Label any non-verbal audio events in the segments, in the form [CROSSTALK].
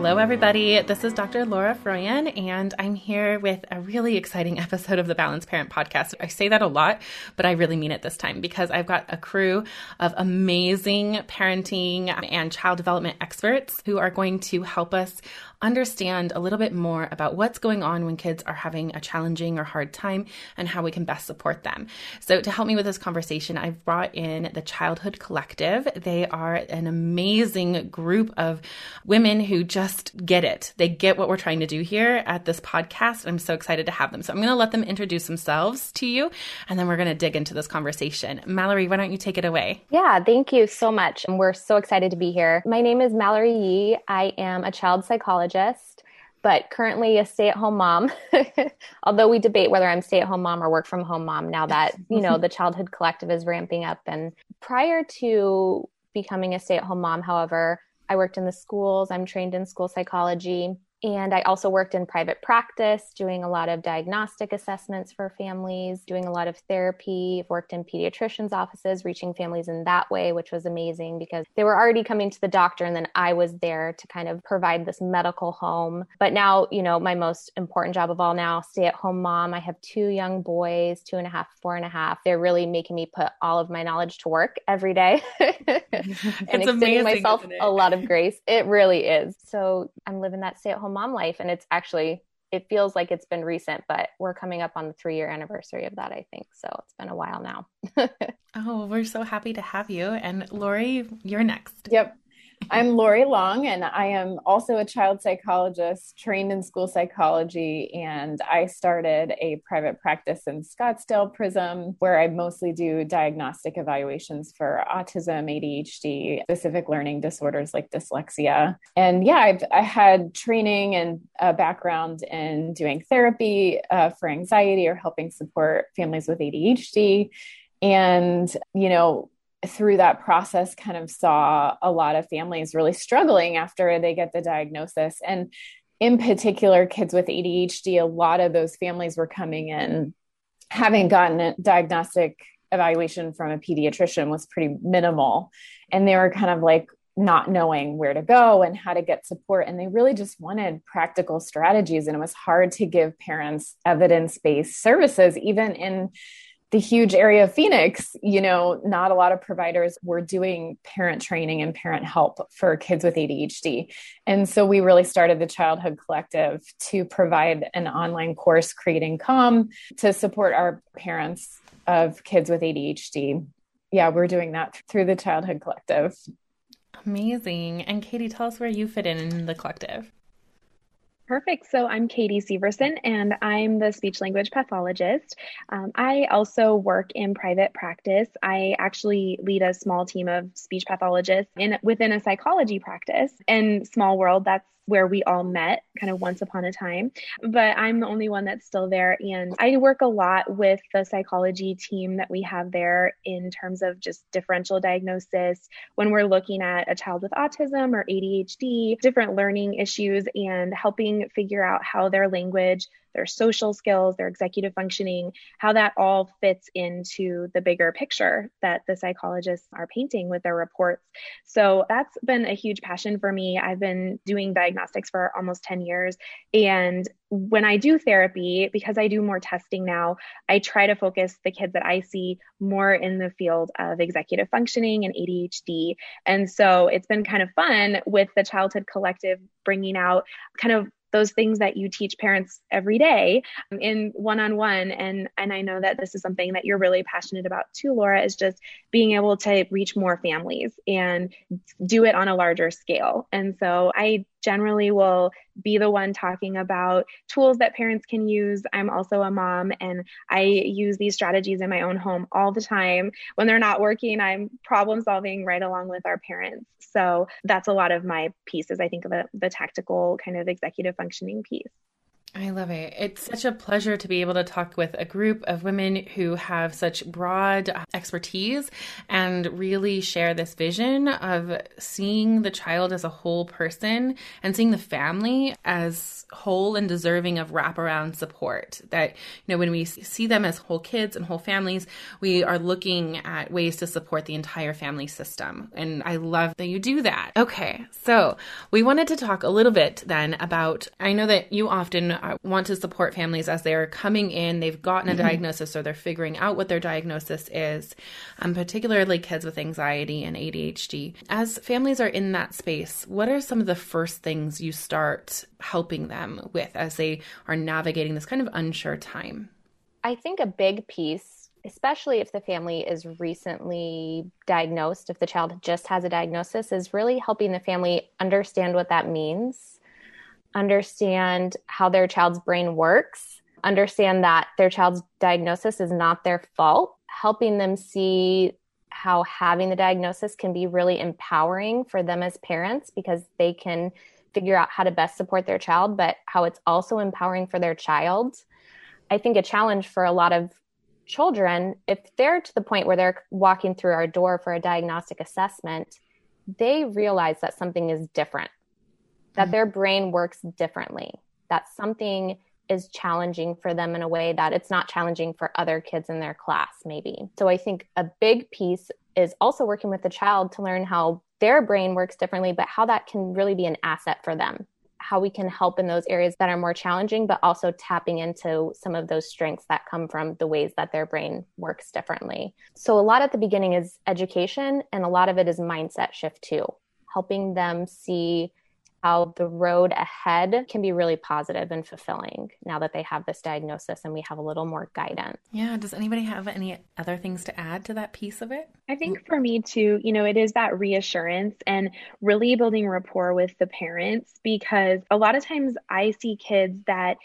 Hello, everybody. This is Dr. Laura Froyen, and I'm here with a really exciting episode of the Balanced Parent Podcast. I say that a lot, but I really mean it this time because I've got a crew of amazing parenting and child development experts who are going to help us understand a little bit more about what's going on when kids are having a challenging or hard time and how we can best support them. So, to help me with this conversation, I've brought in the Childhood Collective. They are an amazing group of women who just get it. They get what we're trying to do here at this podcast. I'm so excited to have them. So, I'm going to let them introduce themselves to you and then we're going to dig into this conversation. Mallory, why don't you take it away? Yeah, thank you so much. We're so excited to be here. My name is Mallory Yee. I am a child psychologist psychologist, but currently a stay at home mom. [LAUGHS] Although we debate whether I'm stay at home mom or work from home mom now that, you know, the childhood collective is ramping up. And prior to becoming a stay at home mom, however, I worked in the schools. I'm trained in school psychology. And I also worked in private practice, doing a lot of diagnostic assessments for families, doing a lot of therapy. worked in pediatricians' offices, reaching families in that way, which was amazing because they were already coming to the doctor, and then I was there to kind of provide this medical home. But now, you know, my most important job of all now, stay at home mom. I have two young boys, two and a half, four and a half. They're really making me put all of my knowledge to work every day [LAUGHS] [LAUGHS] and extending amazing, myself a lot of grace. It really is. So I'm living that stay at home mom life. And it's actually, it feels like it's been recent, but we're coming up on the three year anniversary of that, I think. So it's been a while now. [LAUGHS] oh, we're so happy to have you. And Laurie, you're next. Yep. I'm Laurie Long, and I am also a child psychologist trained in school psychology. And I started a private practice in Scottsdale Prism, where I mostly do diagnostic evaluations for autism, ADHD, specific learning disorders like dyslexia. And yeah, I've I had training and a background in doing therapy uh, for anxiety or helping support families with ADHD. And, you know, through that process kind of saw a lot of families really struggling after they get the diagnosis. And in particular kids with ADHD a lot of those families were coming in having gotten a diagnostic evaluation from a pediatrician was pretty minimal. And they were kind of like not knowing where to go and how to get support. And they really just wanted practical strategies. And it was hard to give parents evidence-based services even in the huge area of Phoenix, you know, not a lot of providers were doing parent training and parent help for kids with ADHD. And so we really started the Childhood Collective to provide an online course, Creating Calm, to support our parents of kids with ADHD. Yeah, we're doing that through the Childhood Collective. Amazing. And Katie, tell us where you fit in in the collective. Perfect. So I'm Katie Syverson, and I'm the speech language pathologist. Um, I also work in private practice. I actually lead a small team of speech pathologists in within a psychology practice. And small world, that's where we all met kind of once upon a time. But I'm the only one that's still there. And I work a lot with the psychology team that we have there in terms of just differential diagnosis when we're looking at a child with autism or ADHD, different learning issues, and helping figure out how their language their social skills, their executive functioning, how that all fits into the bigger picture that the psychologists are painting with their reports. So that's been a huge passion for me. I've been doing diagnostics for almost 10 years. And when I do therapy, because I do more testing now, I try to focus the kids that I see more in the field of executive functioning and ADHD. And so it's been kind of fun with the Childhood Collective bringing out kind of those things that you teach parents every day um, in one-on-one. And and I know that this is something that you're really passionate about too Laura is just being able to reach more families and do it on a larger scale. And so I generally will be the one talking about tools that parents can use. I'm also a mom and I use these strategies in my own home all the time. When they're not working, I'm problem solving right along with our parents. So that's a lot of my pieces, I think, of the, the tactical kind of executive functioning piece. I love it. It's such a pleasure to be able to talk with a group of women who have such broad uh, expertise and really share this vision of seeing the child as a whole person and seeing the family as whole and deserving of wraparound support. That, you know, when we see them as whole kids and whole families, we are looking at ways to support the entire family system. And I love that you do that. Okay, so we wanted to talk a little bit then about, I know that you often want to support families as they're coming in, they've gotten a mm-hmm. diagnosis or they're figuring out what their diagnosis is, um, particularly kids with anxiety and ADHD. As families are in that space, what are some of the first things you start helping them with as they are navigating this kind of unsure time? I think a big piece especially if the family is recently diagnosed, if the child just has a diagnosis, is really helping the family understand what that means understand how their child's brain works, understand that their child's diagnosis is not their fault, helping them see how having the diagnosis can be really empowering for them as parents because they can figure out how to best support their child, but how it's also empowering for their child. I think a challenge for a lot of children, if they're to the point where they're walking through our door for a diagnostic assessment, they realize that something is different that mm-hmm. their brain works differently, that something is challenging for them in a way that it's not challenging for other kids in their class, maybe. So I think a big piece is also working with the child to learn how their brain works differently, but how that can really be an asset for them. How we can help in those areas that are more challenging, but also tapping into some of those strengths that come from the ways that their brain works differently. So, a lot at the beginning is education, and a lot of it is mindset shift too, helping them see how the road ahead can be really positive and fulfilling now that they have this diagnosis and we have a little more guidance. Yeah. Does anybody have any other things to add to that piece of it? I think for me too, you know, it is that reassurance and really building rapport with the parents because a lot of times I see kids that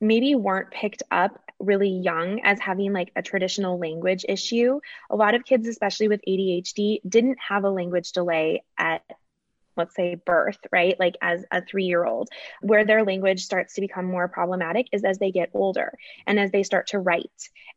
maybe weren't picked up really young as having like a traditional language issue. A lot of kids, especially with ADHD, didn't have a language delay at let's say birth, right? Like as a three year old, where their language starts to become more problematic is as they get older and as they start to write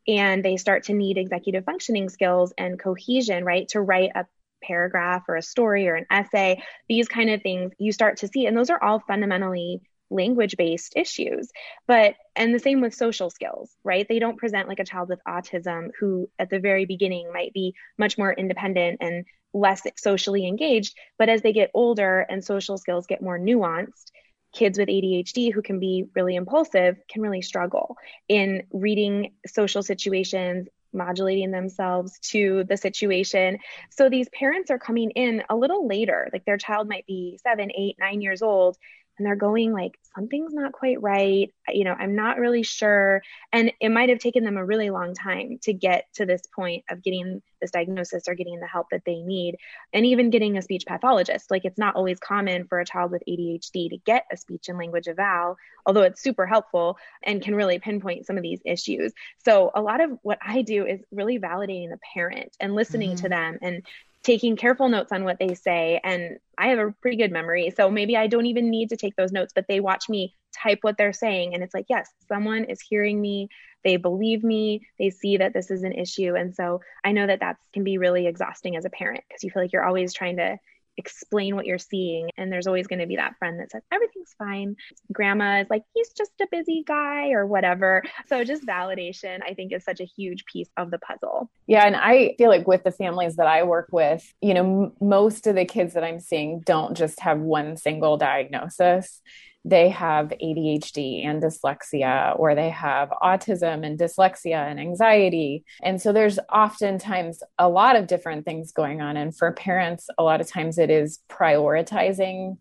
and they start to need executive functioning skills and cohesion, right? To write a paragraph or a story or an essay, these kind of things you start to see. And those are all fundamentally language based issues. But, and the same with social skills, right? They don't present like a child with autism who at the very beginning might be much more independent and less socially engaged. But as they get older and social skills get more nuanced, kids with ADHD who can be really impulsive can really struggle in reading social situations, modulating themselves to the situation. So these parents are coming in a little later, like their child might be seven, eight, nine years old, and they're going like something's not quite right. You know i'm not really sure. And it might have taken them a really long time to get to this point of getting this diagnosis or getting the help that they need and even getting a speech pathologist. Like it's not always common for a child with adhd to get a speech and language eval although it's super helpful and can really pinpoint some of these issues. So a lot of what i do is really validating the parent and listening mm-hmm. to them and taking careful notes on what they say. And I have a pretty good memory. So maybe I don't even need to take those notes, but they watch me type what they're saying. And it's like, yes, someone is hearing me. They believe me. They see that this is an issue. And so I know that that can be really exhausting as a parent because you feel like you're always trying to explain what you're seeing. And there's always going to be that friend that says, everything's fine. Grandma is like, he's just a busy guy or whatever. So just validation, I think, is such a huge piece of the puzzle. Yeah. And I feel like with the families that I work with, you know, m- most of the kids that I'm seeing don't just have one single diagnosis they have ADHD and dyslexia, or they have autism and dyslexia and anxiety. And so there's oftentimes a lot of different things going on. And for parents, a lot of times it is prioritizing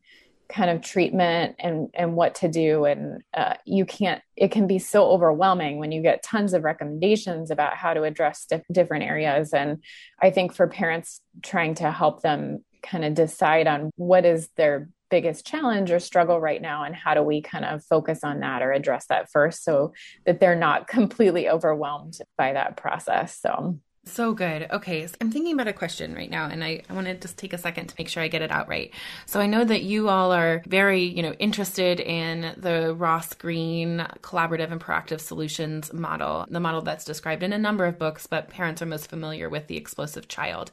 kind of treatment and and what to do and uh, you can't it can be so overwhelming when you get tons of recommendations about how to address di- different areas and i think for parents trying to help them kind of decide on what is their biggest challenge or struggle right now and how do we kind of focus on that or address that first so that they're not [LAUGHS] completely overwhelmed by that process so so good. Okay. So I'm thinking about a question right now, and I, I want to just take a second to make sure I get it out right. So I know that you all are very, you know, interested in the Ross Greene collaborative and proactive solutions model, the model that's described in a number of books, but parents are most familiar with the explosive child.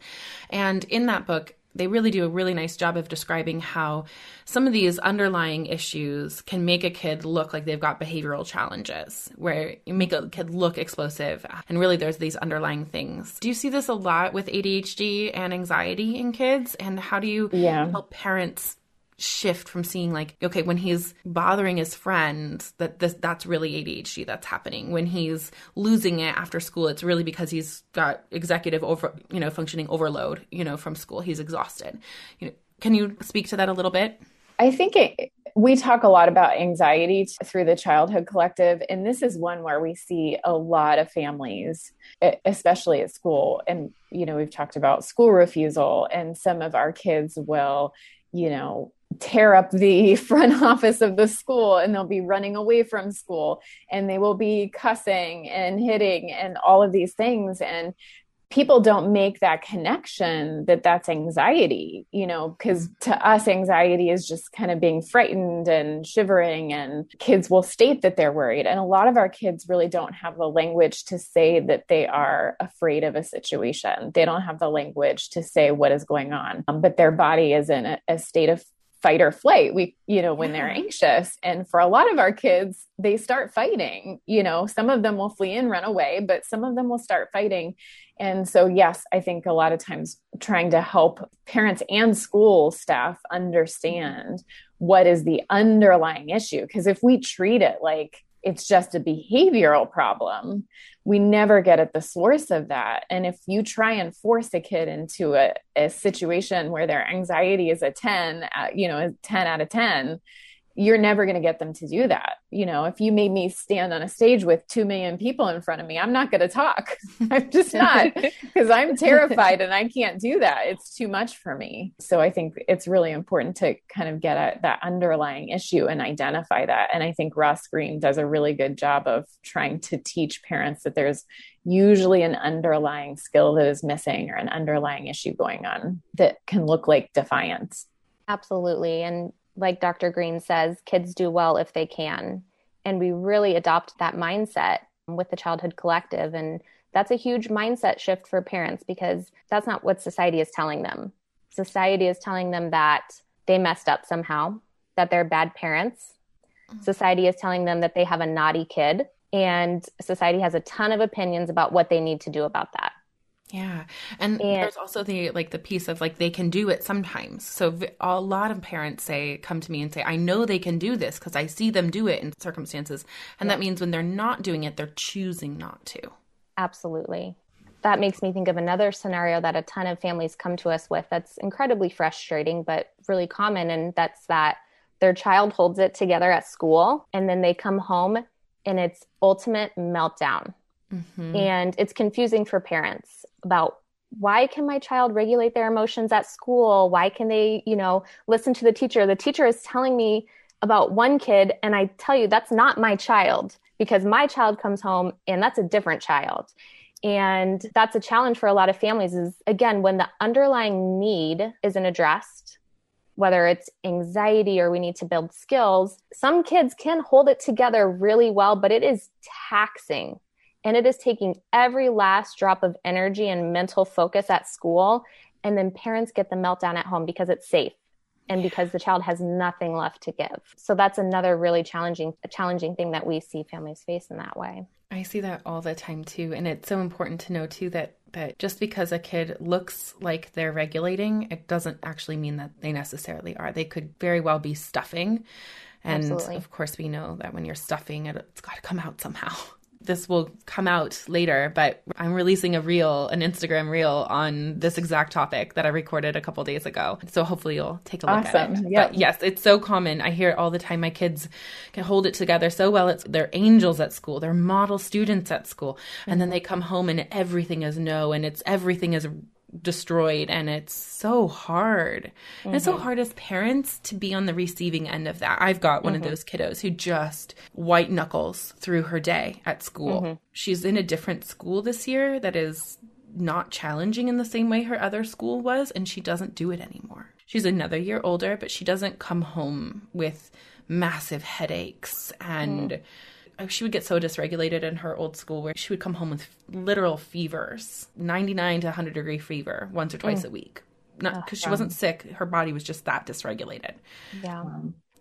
And in that book, they really do a really nice job of describing how some of these underlying issues can make a kid look like they've got behavioral challenges, where you make a kid look explosive. And really, there's these underlying things. Do you see this a lot with ADHD and anxiety in kids? And how do you yeah. help parents shift from seeing like okay when he's bothering his friends that this that's really ADHD that's happening. When he's losing it after school it's really because he's got executive over you know functioning overload you know from school. He's exhausted. You know can you speak to that a little bit? I think it, we talk a lot about anxiety through the childhood collective and this is one where we see a lot of families especially at school. And you know we've talked about school refusal and some of our kids will you know tear up the [LAUGHS] front office of the school and they'll be running away from school and they will be cussing and hitting and all of these things. And people don't make that connection that that's anxiety you know because to us anxiety is just kind of being frightened and shivering and kids will state that they're worried. And a lot of our kids really don't have the language to say that they are afraid of a situation. They don't have the language to say what is going on. Um, but their body is in a, a state of fight or flight. We you know when they're anxious. And for a lot of our kids they start fighting you know some of them will flee and run away but some of them will start fighting. And so yes i think a lot of times trying to help parents and school staff understand what is the underlying issue. Because if we treat it like it's just a behavioral problem we never get at the source of that. And if you try and force a kid into a, a situation where their anxiety is a 10, uh, you know, a 10 out of 10, you're never going to get them to do that. You know, if you made me stand on a stage with 2 million people in front of me, I'm not going to talk. [LAUGHS] I'm just not [LAUGHS] because I'm terrified and I can't do that. It's too much for me. So I think it's really important to kind of get at that underlying issue and identify that. And I think Ross Greene does a really good job of trying to teach parents that there's usually an underlying skill that is missing or an underlying issue going on that can look like defiance. Absolutely. And like Dr. Greene says, kids do well if they can. And we really adopt that mindset with the Childhood Collective. And that's a huge mindset shift for parents because that's not what society is telling them. Society is telling them that they messed up somehow, that they're bad parents. Mm-hmm. Society is telling them that they have a naughty kid. And society has a ton of opinions about what they need to do about that. Yeah. And, and, there's also the like the piece of like they can do it sometimes. So a lot of parents say come to me and say I know they can do this because I see them do it in circumstances. And yeah. that means when they're not doing it they're choosing not to. Absolutely. That makes me think of another scenario that a ton of families come to us with that's incredibly frustrating but really common and that's that their child holds it together at school and then they come home and it's ultimate meltdown Mm-hmm. And it's confusing for parents about why can my child regulate their emotions at school? Why can they, you know, listen to the teacher? The teacher is telling me about one kid, and I tell you that's not my child because my child comes home and that's a different child. And that's a challenge for a lot of families is again, when the underlying need isn't addressed, whether it's anxiety or we need to build skills, some kids can hold it together really well, but it is taxing and it is taking every last drop of energy and mental focus at school And then parents get the meltdown at home because it's safe and because the child has nothing left to give. So that's another really challenging challenging thing that we see families face in that way. I see that all the time too and it's so important to know too that that just because a kid looks like they're regulating it doesn't actually mean that they necessarily are. They could very well be stuffing. And Absolutely. of course we know that when you're stuffing it, it's got to come out somehow [LAUGHS] this will come out later, but I'm releasing a reel, an Instagram reel on this exact topic that I recorded a couple days ago. So hopefully you'll take a look awesome. at it. But yes, it's so common. I hear it all the time. My kids can hold it together so well. It's they're angels at school. They're model students at school. And then mm-hmm. they come home and everything is no and it's everything is destroyed and it's so hard mm-hmm. and it's so mm-hmm. hard as parents to be on the receiving end of that i've got one mm-hmm. of those kiddos who just white knuckles through her day at school mm-hmm. she's in a different school this year that is not challenging in the same way her other school was and she doesn't do it anymore she's another year older but she doesn't come home with massive headaches and mm she would get so dysregulated in her old school where she would come home with literal fevers 99 to 100 degree fever once or twice mm. a week. Not because she wasn't sick her body was just that dysregulated. Yeah.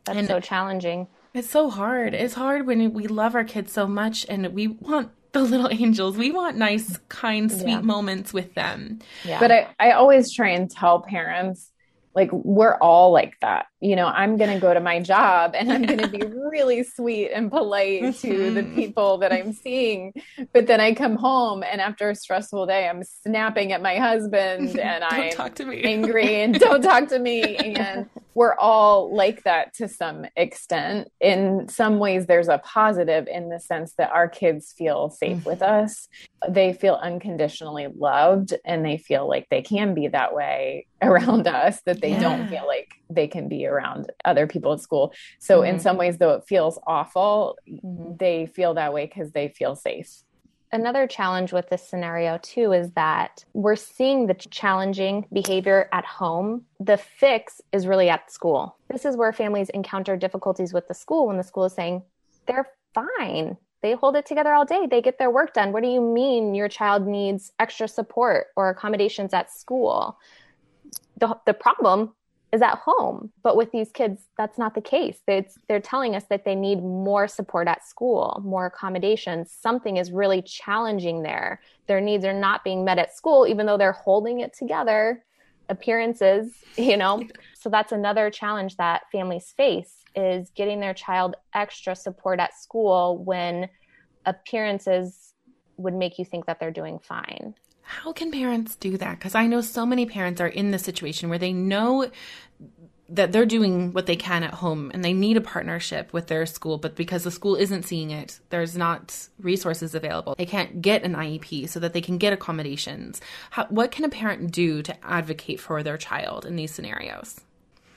That's and so challenging. It's so hard. It's hard when we love our kids so much and we want the little [LAUGHS] angels. We want nice kind sweet yeah. moments with them. Yeah. but I, I always try and tell parents like we're all like that you know i'm going to go to my job and i'm going to be [LAUGHS] really sweet and polite to the mm-hmm. people that i'm seeing but then i come home and after a stressful day i'm snapping at my husband [LAUGHS] and i'm talk to me. angry and [LAUGHS] don't talk to me and we're all like that to some extent in some ways there's a positive in the sense that our kids feel safe mm-hmm. with us they feel unconditionally loved and they feel like they can be that way [LAUGHS] around us that they yeah. don't feel like they can be around other people at school so mm-hmm. in some ways though it feels awful mm-hmm. they feel that way because they feel safe another challenge with this scenario too is that we're seeing the challenging behavior at home the fix is really at school this is where families encounter difficulties with the school when the school is saying they're fine they hold it together all day. They get their work done. What do you mean your child needs extra support or accommodations at school? The, the problem is at home. But with these kids, that's not the case. It's, they're telling us that they need more support at school, more accommodations. Something is really challenging there. Their needs are not being met at school, even though they're holding it together. Appearances, [LAUGHS] you know? So that's another challenge that families face is getting their child extra support at school when appearances would make you think that they're doing fine. How can parents do that? Because I know so many parents are in the situation where they know that they're doing what they can at home and they need a partnership with their school, but because the school isn't seeing it, there's not resources available. They can't get an IEP so that they can get accommodations. How, what can a parent do to advocate for their child in these scenarios?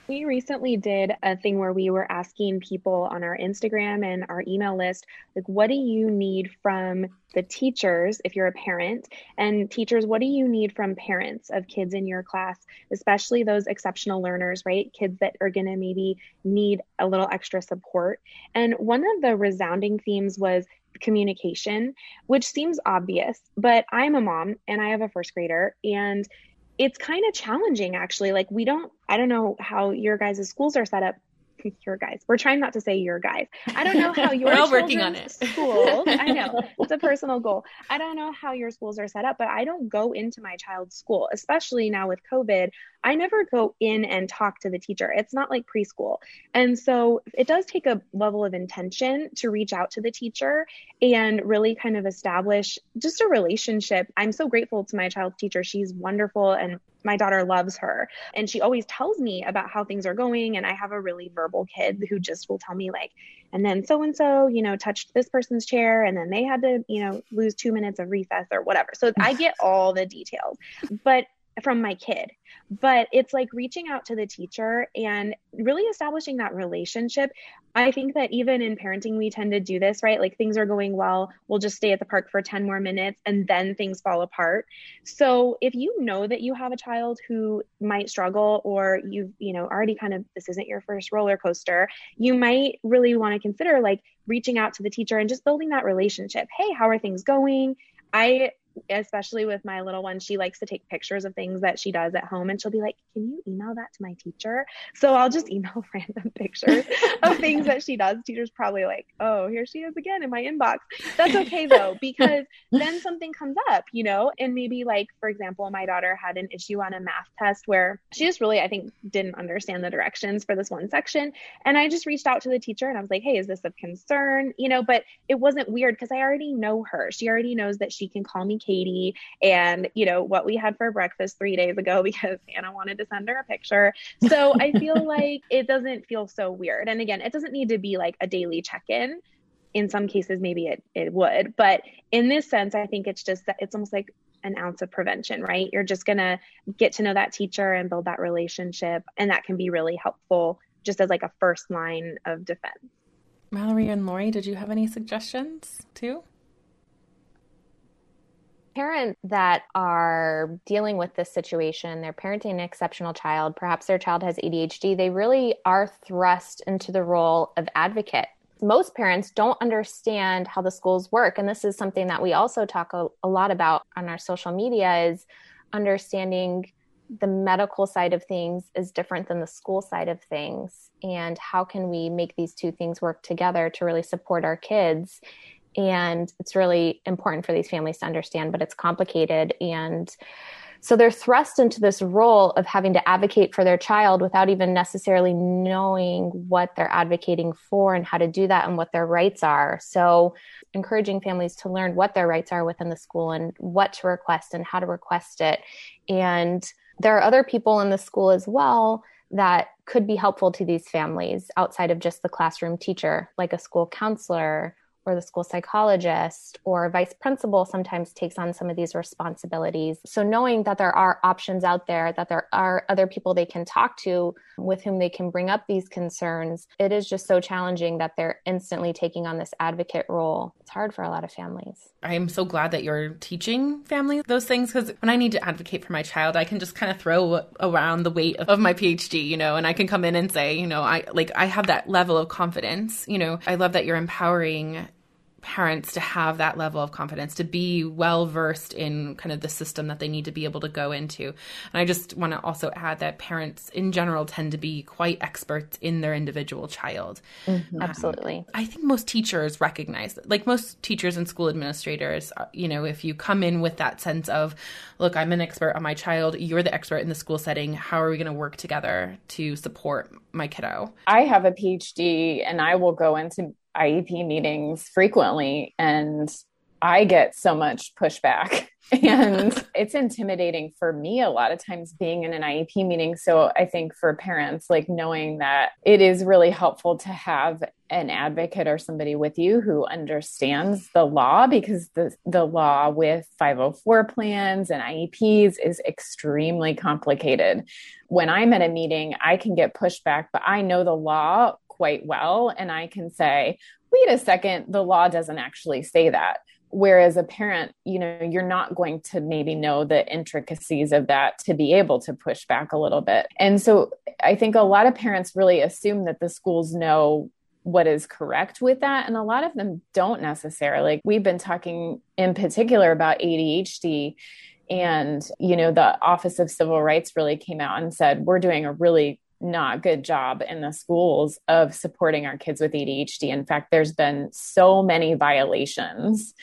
We recently did a thing where we were asking people on our Instagram and our email list, like, what do you need from the teachers if you're a parent? And teachers, what do you need from parents of kids in your class, especially those exceptional learners, right? Kids that are going to maybe need a little extra support. And one of the resounding themes was communication, which seems obvious, but I'm a mom and I have a first grader. And it's kind of challenging actually like we don't i don't know how your guys' schools are set up [LAUGHS] your guys. We're trying not to say your guys. I don't know how [LAUGHS] your We're working on it. schools. [LAUGHS] I know it's a personal goal. I don't know how your schools are set up, but I don't go into my child's school, especially now with COVID. I never go in and talk to the teacher. It's not like preschool. And so it does take a level of intention to reach out to the teacher and really kind of establish just a relationship. I'm so grateful to my child's teacher. She's wonderful and my daughter loves her and she always tells me about how things are going and i have a really verbal kid who just will tell me like and then so and so you know touched this person's chair and then they had to you know lose 2 minutes of recess or whatever so i get all the details but from my kid but it's like reaching out to the teacher and really establishing that relationship. I think that even in parenting we tend to do this right? Like things are going well we'll just stay at the park for 10 more minutes and then things fall apart. So if you know that you have a child who might struggle or you've you know already kind of this isn't your first roller coaster you might really want to consider like reaching out to the teacher and just building that relationship. Hey how are things going? I especially with my little one, she likes to take pictures of things that she does at home and she'll be like, Can you email that to my teacher? So I'll just email [LAUGHS] random pictures of [LAUGHS] things that she does. Teacher's probably like, Oh, here she is again in my inbox. That's okay though, [LAUGHS] because then something comes up, you know, and maybe like, for example, my daughter had an issue on a math test where she just really, I think, didn't understand the directions for this one section. And I just reached out to the teacher and I was like, Hey, is this of concern? You know, but it wasn't weird because I already know her. She already knows that she can call me Katie and, you know, what we had for breakfast three days ago [LAUGHS] because Anna wanted to send her a picture. So I feel [LAUGHS] like it doesn't feel so weird. And again, it doesn't need to be like a daily check in. In some cases, maybe it, it would. But in this sense, I think it's just that it's almost like an ounce of prevention, right? You're just going to get to know that teacher and build that relationship. And that can be really helpful just as like a first line of defense. Mallory and Laurie, did you have any suggestions too? Parents that are dealing with this situation, they're parenting an exceptional child, perhaps their child has ADHD, they really are thrust into the role of advocate. Most parents don't understand how the schools work. And this is something that we also talk a, a lot about on our social media is understanding the medical side of things is different than the school side of things. And how can we make these two things work together to really support our kids and it's really important for these families to understand but it's complicated and so they're thrust into this role of having to advocate for their child without even necessarily knowing what they're advocating for and how to do that and what their rights are. So, encouraging families to learn what their rights are within the school and what to request and how to request it. And there are other people in the school as well that could be helpful to these families outside of just the classroom teacher, like a school counselor or the school psychologist or vice principal sometimes takes on some of these responsibilities. So, knowing that there are options out there, that there are other people they can talk to with whom they can bring up these concerns, it is just so challenging that they're instantly taking on this advocate role. It's hard for a lot of families. I'm so glad that you're teaching families those things because when I need to advocate for my child, I can just kind of throw around the weight of my PhD, you know, and I can come in and say, you know, I like I have that level of confidence. You know, I love that you're empowering parents to have that level of confidence, to be well versed in kind of the system that they need to be able to go into. And I just want to also add that parents in general tend to be quite experts in their individual child. Mm-hmm, absolutely. Um, I think most teachers recognize that. Like most teachers and school administrators, uh, you know, if you come in with that sense of, look, I'm an expert on my child, you're the expert in the school setting, how are we going to work together to support my kiddo? I have a PhD and I will go into IEP meetings frequently and I get so much pushback [LAUGHS] and it's intimidating for me a lot of times being in an IEP meeting. So I think for parents, like knowing that it is really helpful to have an advocate or somebody with you who understands the law because the, the law with 504 plans and IEPs is extremely complicated. When I'm at a meeting, I can get pushback, but I know the law quite well. And I can say, wait a second, the law doesn't actually say that. Whereas a parent, you know, you're not going to maybe know the intricacies of that to be able to push back a little bit. And so I think a lot of parents really assume that the schools know what is correct with that. And a lot of them don't necessarily. We've been talking in particular about ADHD and you know the office of civil rights really came out and said we're doing a really not good job in the schools of supporting our kids with ADHD. In fact, there's been so many violations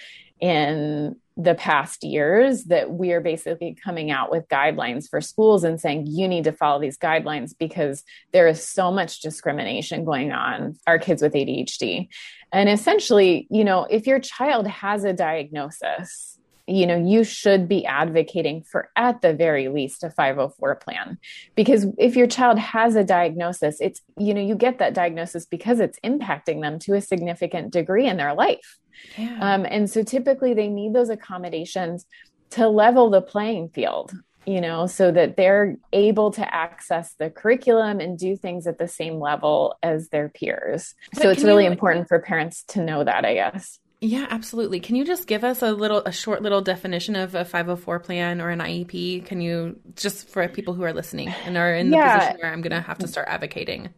in the past years that we are basically coming out with guidelines for schools and saying you need to follow these guidelines because there is so much discrimination going on our kids with ADHD. And essentially, you know, if your child has a diagnosis, you know you should be advocating for at the very least a 504 plan. Because if your child has a diagnosis it's you know you get that diagnosis because it's impacting them to a significant degree in their life. Yeah. um, and so typically they need those accommodations to level the playing field you know so that they're able to access the curriculum and do things at the same level as their peers. But so it's really you, important for parents to know that i guess yeah, absolutely. Can you just give us a little, a short little definition of a 504 plan or an IEP? Can you, just for people who are listening and are in the yeah. position where I'm going to have to start advocating?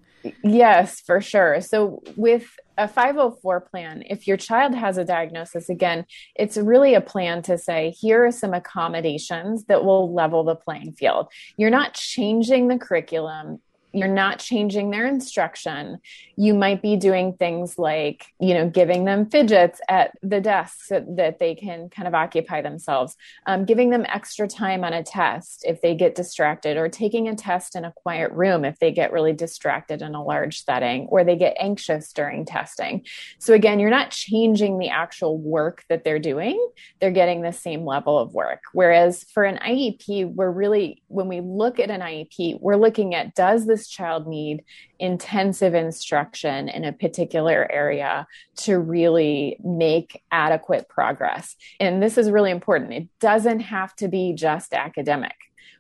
Yes, for sure. So with a 504 plan, if your child has a diagnosis, again, it's really a plan to say, here are some accommodations that will level the playing field. You're not changing the curriculum you're not changing their instruction. You might be doing things like you know giving them fidgets at the desks so that they can kind of occupy themselves um, giving them extra time on a test if they get distracted or taking a test in a quiet room if they get really distracted in a large setting or they get anxious during testing. So again you're not changing the actual work that they're doing. They're getting the same level of work. Whereas for an iep we're really when we look at an iep we're looking at does this child need intensive instruction in a particular area to really make adequate progress. And this is really important. It doesn't have to be just academic.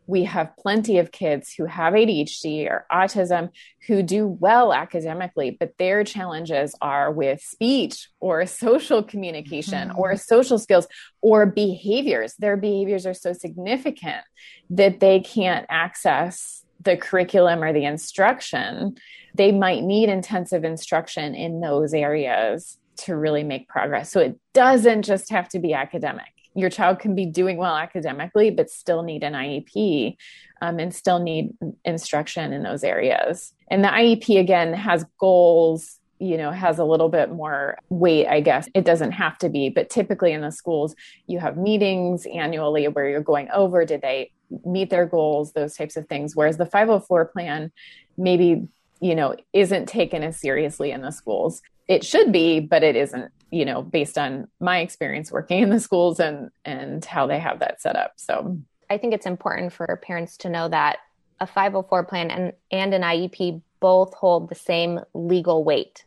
We have plenty of kids who have ADHD or autism who do well academically, but their challenges are with speech or social communication mm-hmm. or social skills or behaviors. Their behaviors are so significant that they can't access the curriculum or the instruction, they might need intensive instruction in those areas to really make progress. So it doesn't just have to be academic. Your child can be doing well academically, but still need an IEP um, and still need instruction in those areas. And the IEP, again, has goals you know has a little bit more weight i guess it doesn't have to be but typically in the schools you have meetings annually where you're going over did they meet their goals those types of things whereas the 504 plan maybe you know isn't taken as seriously in the schools it should be but it isn't you know based on my experience working in the schools and and how they have that set up so i think it's important for parents to know that a 504 plan and and an iep both hold the same legal weight.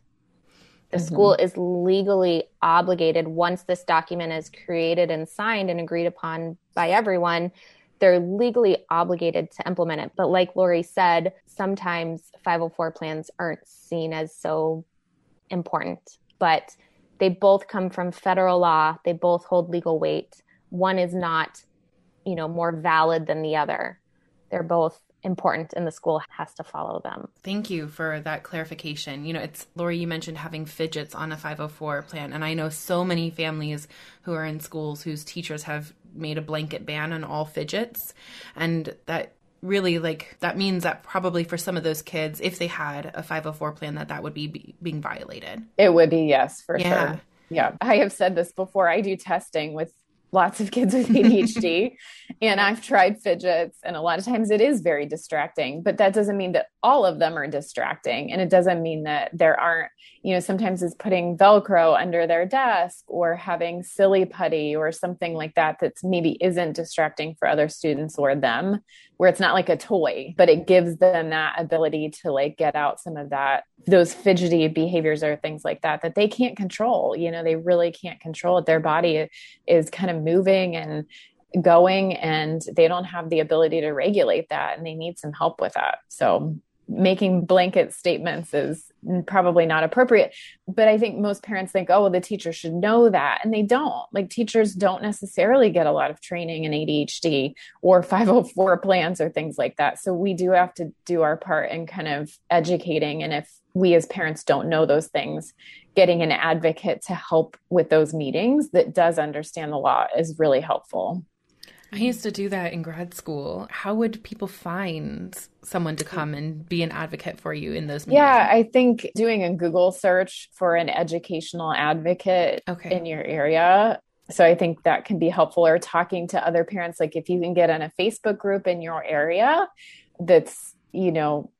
The mm-hmm. school is legally obligated once this document is created and signed and agreed upon by everyone. They're legally obligated to implement it. But like Laurie said, sometimes 504 plans aren't seen as so important. But they both come from federal law, they both hold legal weight. One is not, you know, more valid than the other. They're both important and the school has to follow them. Thank you for that clarification. You know, it's Laurie, you mentioned having fidgets on a 504 plan, and I know so many families who are in schools whose teachers have made a blanket ban on all fidgets, and that really like that means that probably for some of those kids if they had a 504 plan that that would be, be being violated it would be yes for yeah. sure yeah i have said this before i do testing with lots of kids with [LAUGHS] ADHD and I've tried fidgets and a lot of times it is very distracting but that doesn't mean that all of them are distracting and it doesn't mean that there aren't you know sometimes it's putting velcro under their desk or having silly putty or something like that that's maybe isn't distracting for other students or them where it's not like a toy but it gives them that ability to like get out some of that those fidgety behaviors or things like that that they can't control you know they really can't control it. Their body is kind of moving and going and they don't have the ability to regulate that and they need some help with that. So making blanket statements is probably not appropriate. But I think most parents think, oh, well, the teacher should know that. And they don't. Like teachers don't necessarily get a lot of training in ADHD or 504 plans or things like that. So we do have to do our part in kind of educating. And if we as parents don't know those things, getting an advocate to help with those meetings that does understand the law is really helpful. I used to do that in grad school. How would people find someone to come and be an advocate for you in those meetings? Yeah, I think doing a Google search for an educational advocate okay. in your area. So I think that can be helpful or talking to other parents like if you can get in a Facebook group in your area that's, you know,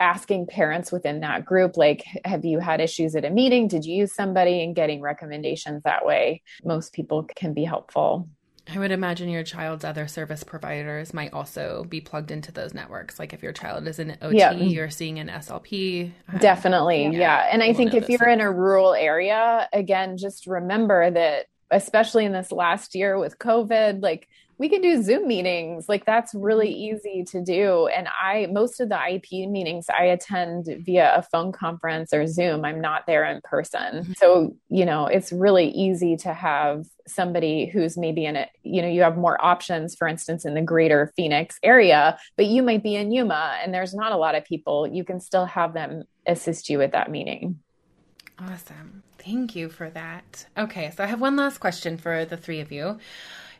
asking parents within that group like have you had issues at a meeting did you use somebody and getting recommendations that way most people can be helpful I would imagine your child's other service providers might also be plugged into those networks. Like if your child is in OT, yeah. Mm-hmm. you're seeing an SLP. Definitely. Yeah. yeah. And I think if you're things. in a rural area, again, just remember that, especially in this last year with COVID, like we can do Zoom meetings. Like that's really mm-hmm. easy to do. And I, most of the IEP meetings I attend via a phone conference or Zoom. I'm not there in person. Mm-hmm. So, you know, it's really easy to have somebody who's maybe in it, you know, you have more options, for instance, in the greater Phoenix area, but you might be in Yuma and there's not a lot of people. You can still have them assist you with that meeting. Awesome. Thank you for that. Okay, so I have one last question for the three of you.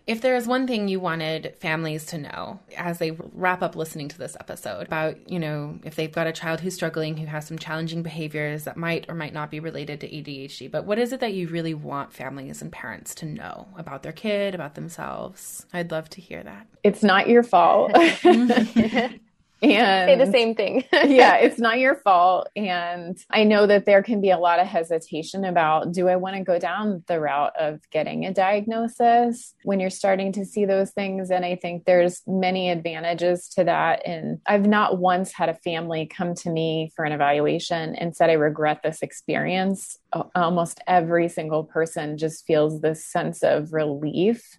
If there is one thing you wanted families to know as they wrap up listening to this episode about, you know, if they've got a child who's struggling, who has some challenging behaviors that might or might not be related to ADHD, but what is it that you really want families and parents to know about their kid, about themselves? I'd love to hear that. It's not your fault. [LAUGHS] [LAUGHS] and say the same thing. [LAUGHS] yeah, it's not your fault. And I know that there can be a lot of hesitation about do I want to go down the route of getting a diagnosis when you're starting to see those things? And I think there's many advantages to that. And I've not once had a family come to me for an evaluation and said, I regret this experience. Almost every single person just feels this sense of relief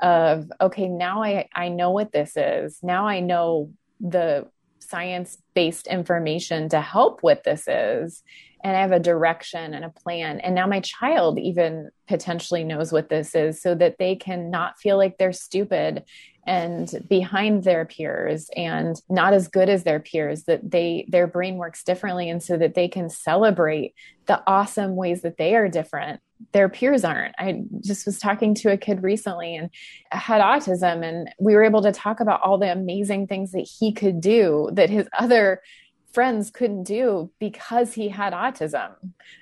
of okay now i i know what this is now i know the science based information to help what this is and I have a direction and a plan. And now my child even potentially knows what this is so that they can not feel like they're stupid and behind their peers and not as good as their peers that they their brain works differently and so that they can celebrate the awesome ways that they are different their peers aren't. I just was talking to a kid recently and had autism, and we were able to talk about all the amazing things that he could do that his other friends couldn't do because he had autism.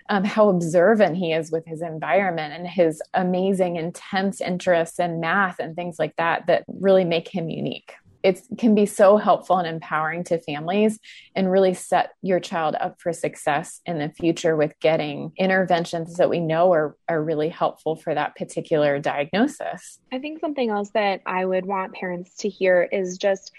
Um, how observant he is with his environment and his amazing, intense interests in math and things like that that really make him unique it can be so helpful and empowering to families and really set your child up for success in the future with getting interventions that we know are, are really helpful for that particular diagnosis. I think something else that I would want parents to hear is just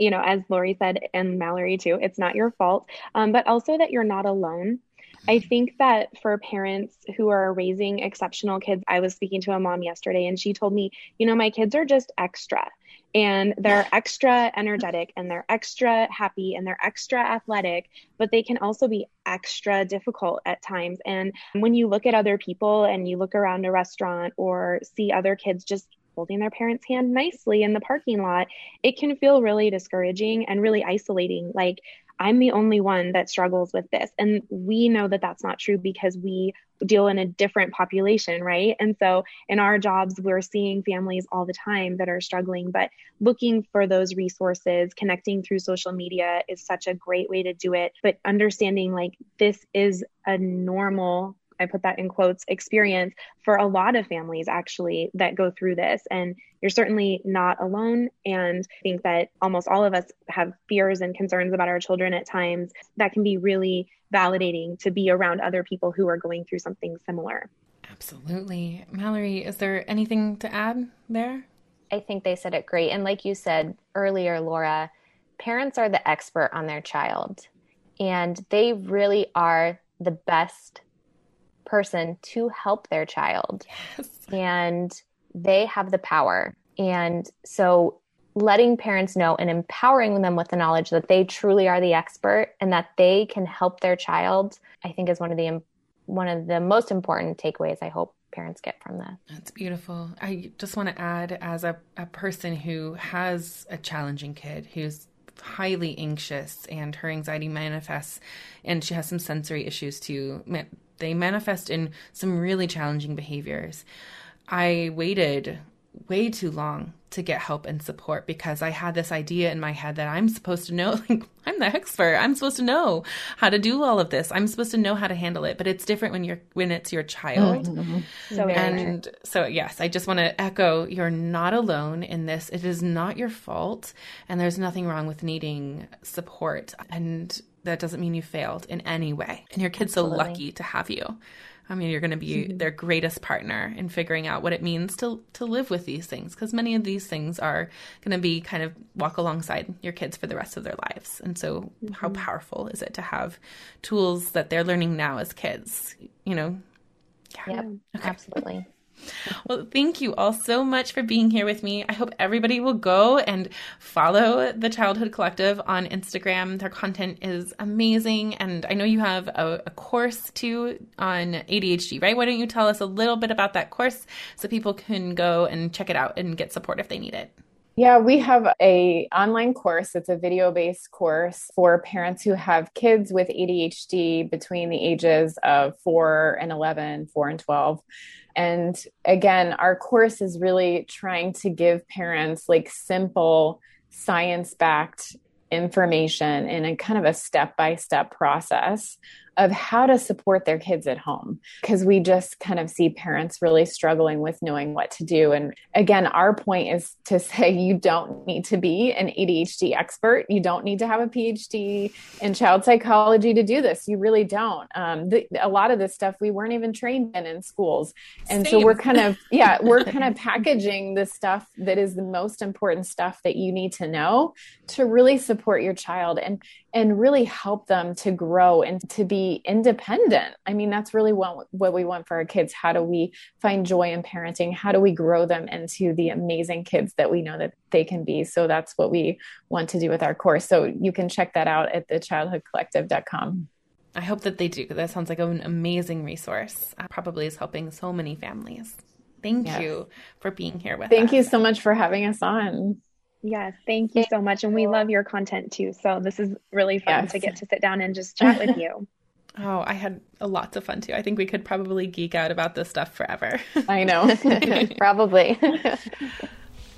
you know, as Laurie said, and Mallory too, it's not your fault, um, but also that you're not alone. I think that for parents who are raising exceptional kids, I was speaking to a mom yesterday and she told me, you know, my kids are just extra and they're extra energetic and they're extra happy and they're extra athletic, but they can also be extra difficult at times. And when you look at other people and you look around a restaurant or see other kids just holding their parents' hand nicely in the parking lot, it can feel really discouraging and really isolating. Like, I'm the only one that struggles with this. And we know that that's not true because we deal in a different population, right? And so in our jobs, we're seeing families all the time that are struggling, but looking for those resources, connecting through social media is such a great way to do it. But understanding like this is a normal I put that in quotes, experience for a lot of families actually that go through this. And you're certainly not alone. And I think that almost all of us have fears and concerns about our children at times that can be really validating to be around other people who are going through something similar. Absolutely. Mallory, is there anything to add there? I think they said it great. And like you said earlier, Laura, parents are the expert on their child, and they really are the best person to help their child. Yes. And they have the power. And so letting parents know and empowering them with the knowledge that they truly are the expert and that they can help their child, I think is one of the one of the most important takeaways I hope parents get from this. That's beautiful. I just want to add as a, a person who has a challenging kid who's highly anxious and her anxiety manifests and she has some sensory issues too they manifest in some really challenging behaviors. I waited way too long to get help and support because I had this idea in my head that I'm supposed to know, [LAUGHS] like, I'm the expert. I'm supposed to know how to do all of this. I'm supposed to know how to handle it. But it's different when you're when it's your child. Mm-hmm. So and so yes, I just want to echo you're not alone in this. It is not your fault and there's nothing wrong with needing support. And that doesn't mean you failed in any way. And your kid's Absolutely. so lucky to have you. I mean, you're going to be mm-hmm. their greatest partner in figuring out what it means to to live with these things because many of these things are going to be kind of walk alongside your kids for the rest of their lives. And so, mm-hmm. how powerful is it to have tools that they're learning now as kids? You know. Yeah. Yep, okay. Absolutely. Well, thank you all so much for being here with me. I hope everybody will go and follow the Childhood Collective on Instagram. Their content is amazing. And I know you have a, a, course too on ADHD, right? Why don't you tell us a little bit about that course so people can go and check it out and get support if they need it? Yeah, we have a online course. It's a video-based course for parents who have kids with ADHD between the ages of 4 and 11, 4 and 12. And again, our course is really trying to give parents like simple science-backed information in a kind of a step-by-step process of how to support their kids at home because we just kind of see parents really struggling with knowing what to do. And again, our point is to [LAUGHS] say you don't need to be an ADHD expert. You don't need to have a PhD in child psychology to do this. You really don't. Um, the, a lot of this stuff we weren't even trained in in schools. And Same. so we're kind of, yeah, we're [LAUGHS] kind of packaging the stuff that is the most important stuff that you need to know to really support your child. And and really help them to grow and to be independent. I mean, that's really what, what we want for our kids. How do we find joy in parenting? How do we grow them into the amazing kids that we know that they can be? So that's what we want to do with our course. So you can check that out at thechildhoodcollective.com. I hope that they do. That sounds like an amazing resource. Uh, probably is helping so many families. Thank yes. you for being here with Thank us. Thank you so much for having us on. Yes, thank you so much. And we love your content too. So this is really fun yes. to get to sit down and just chat with [LAUGHS] you. Oh, I had a lots of fun too. I think we could probably geek out about this stuff forever. I know. [LAUGHS] [LAUGHS] probably.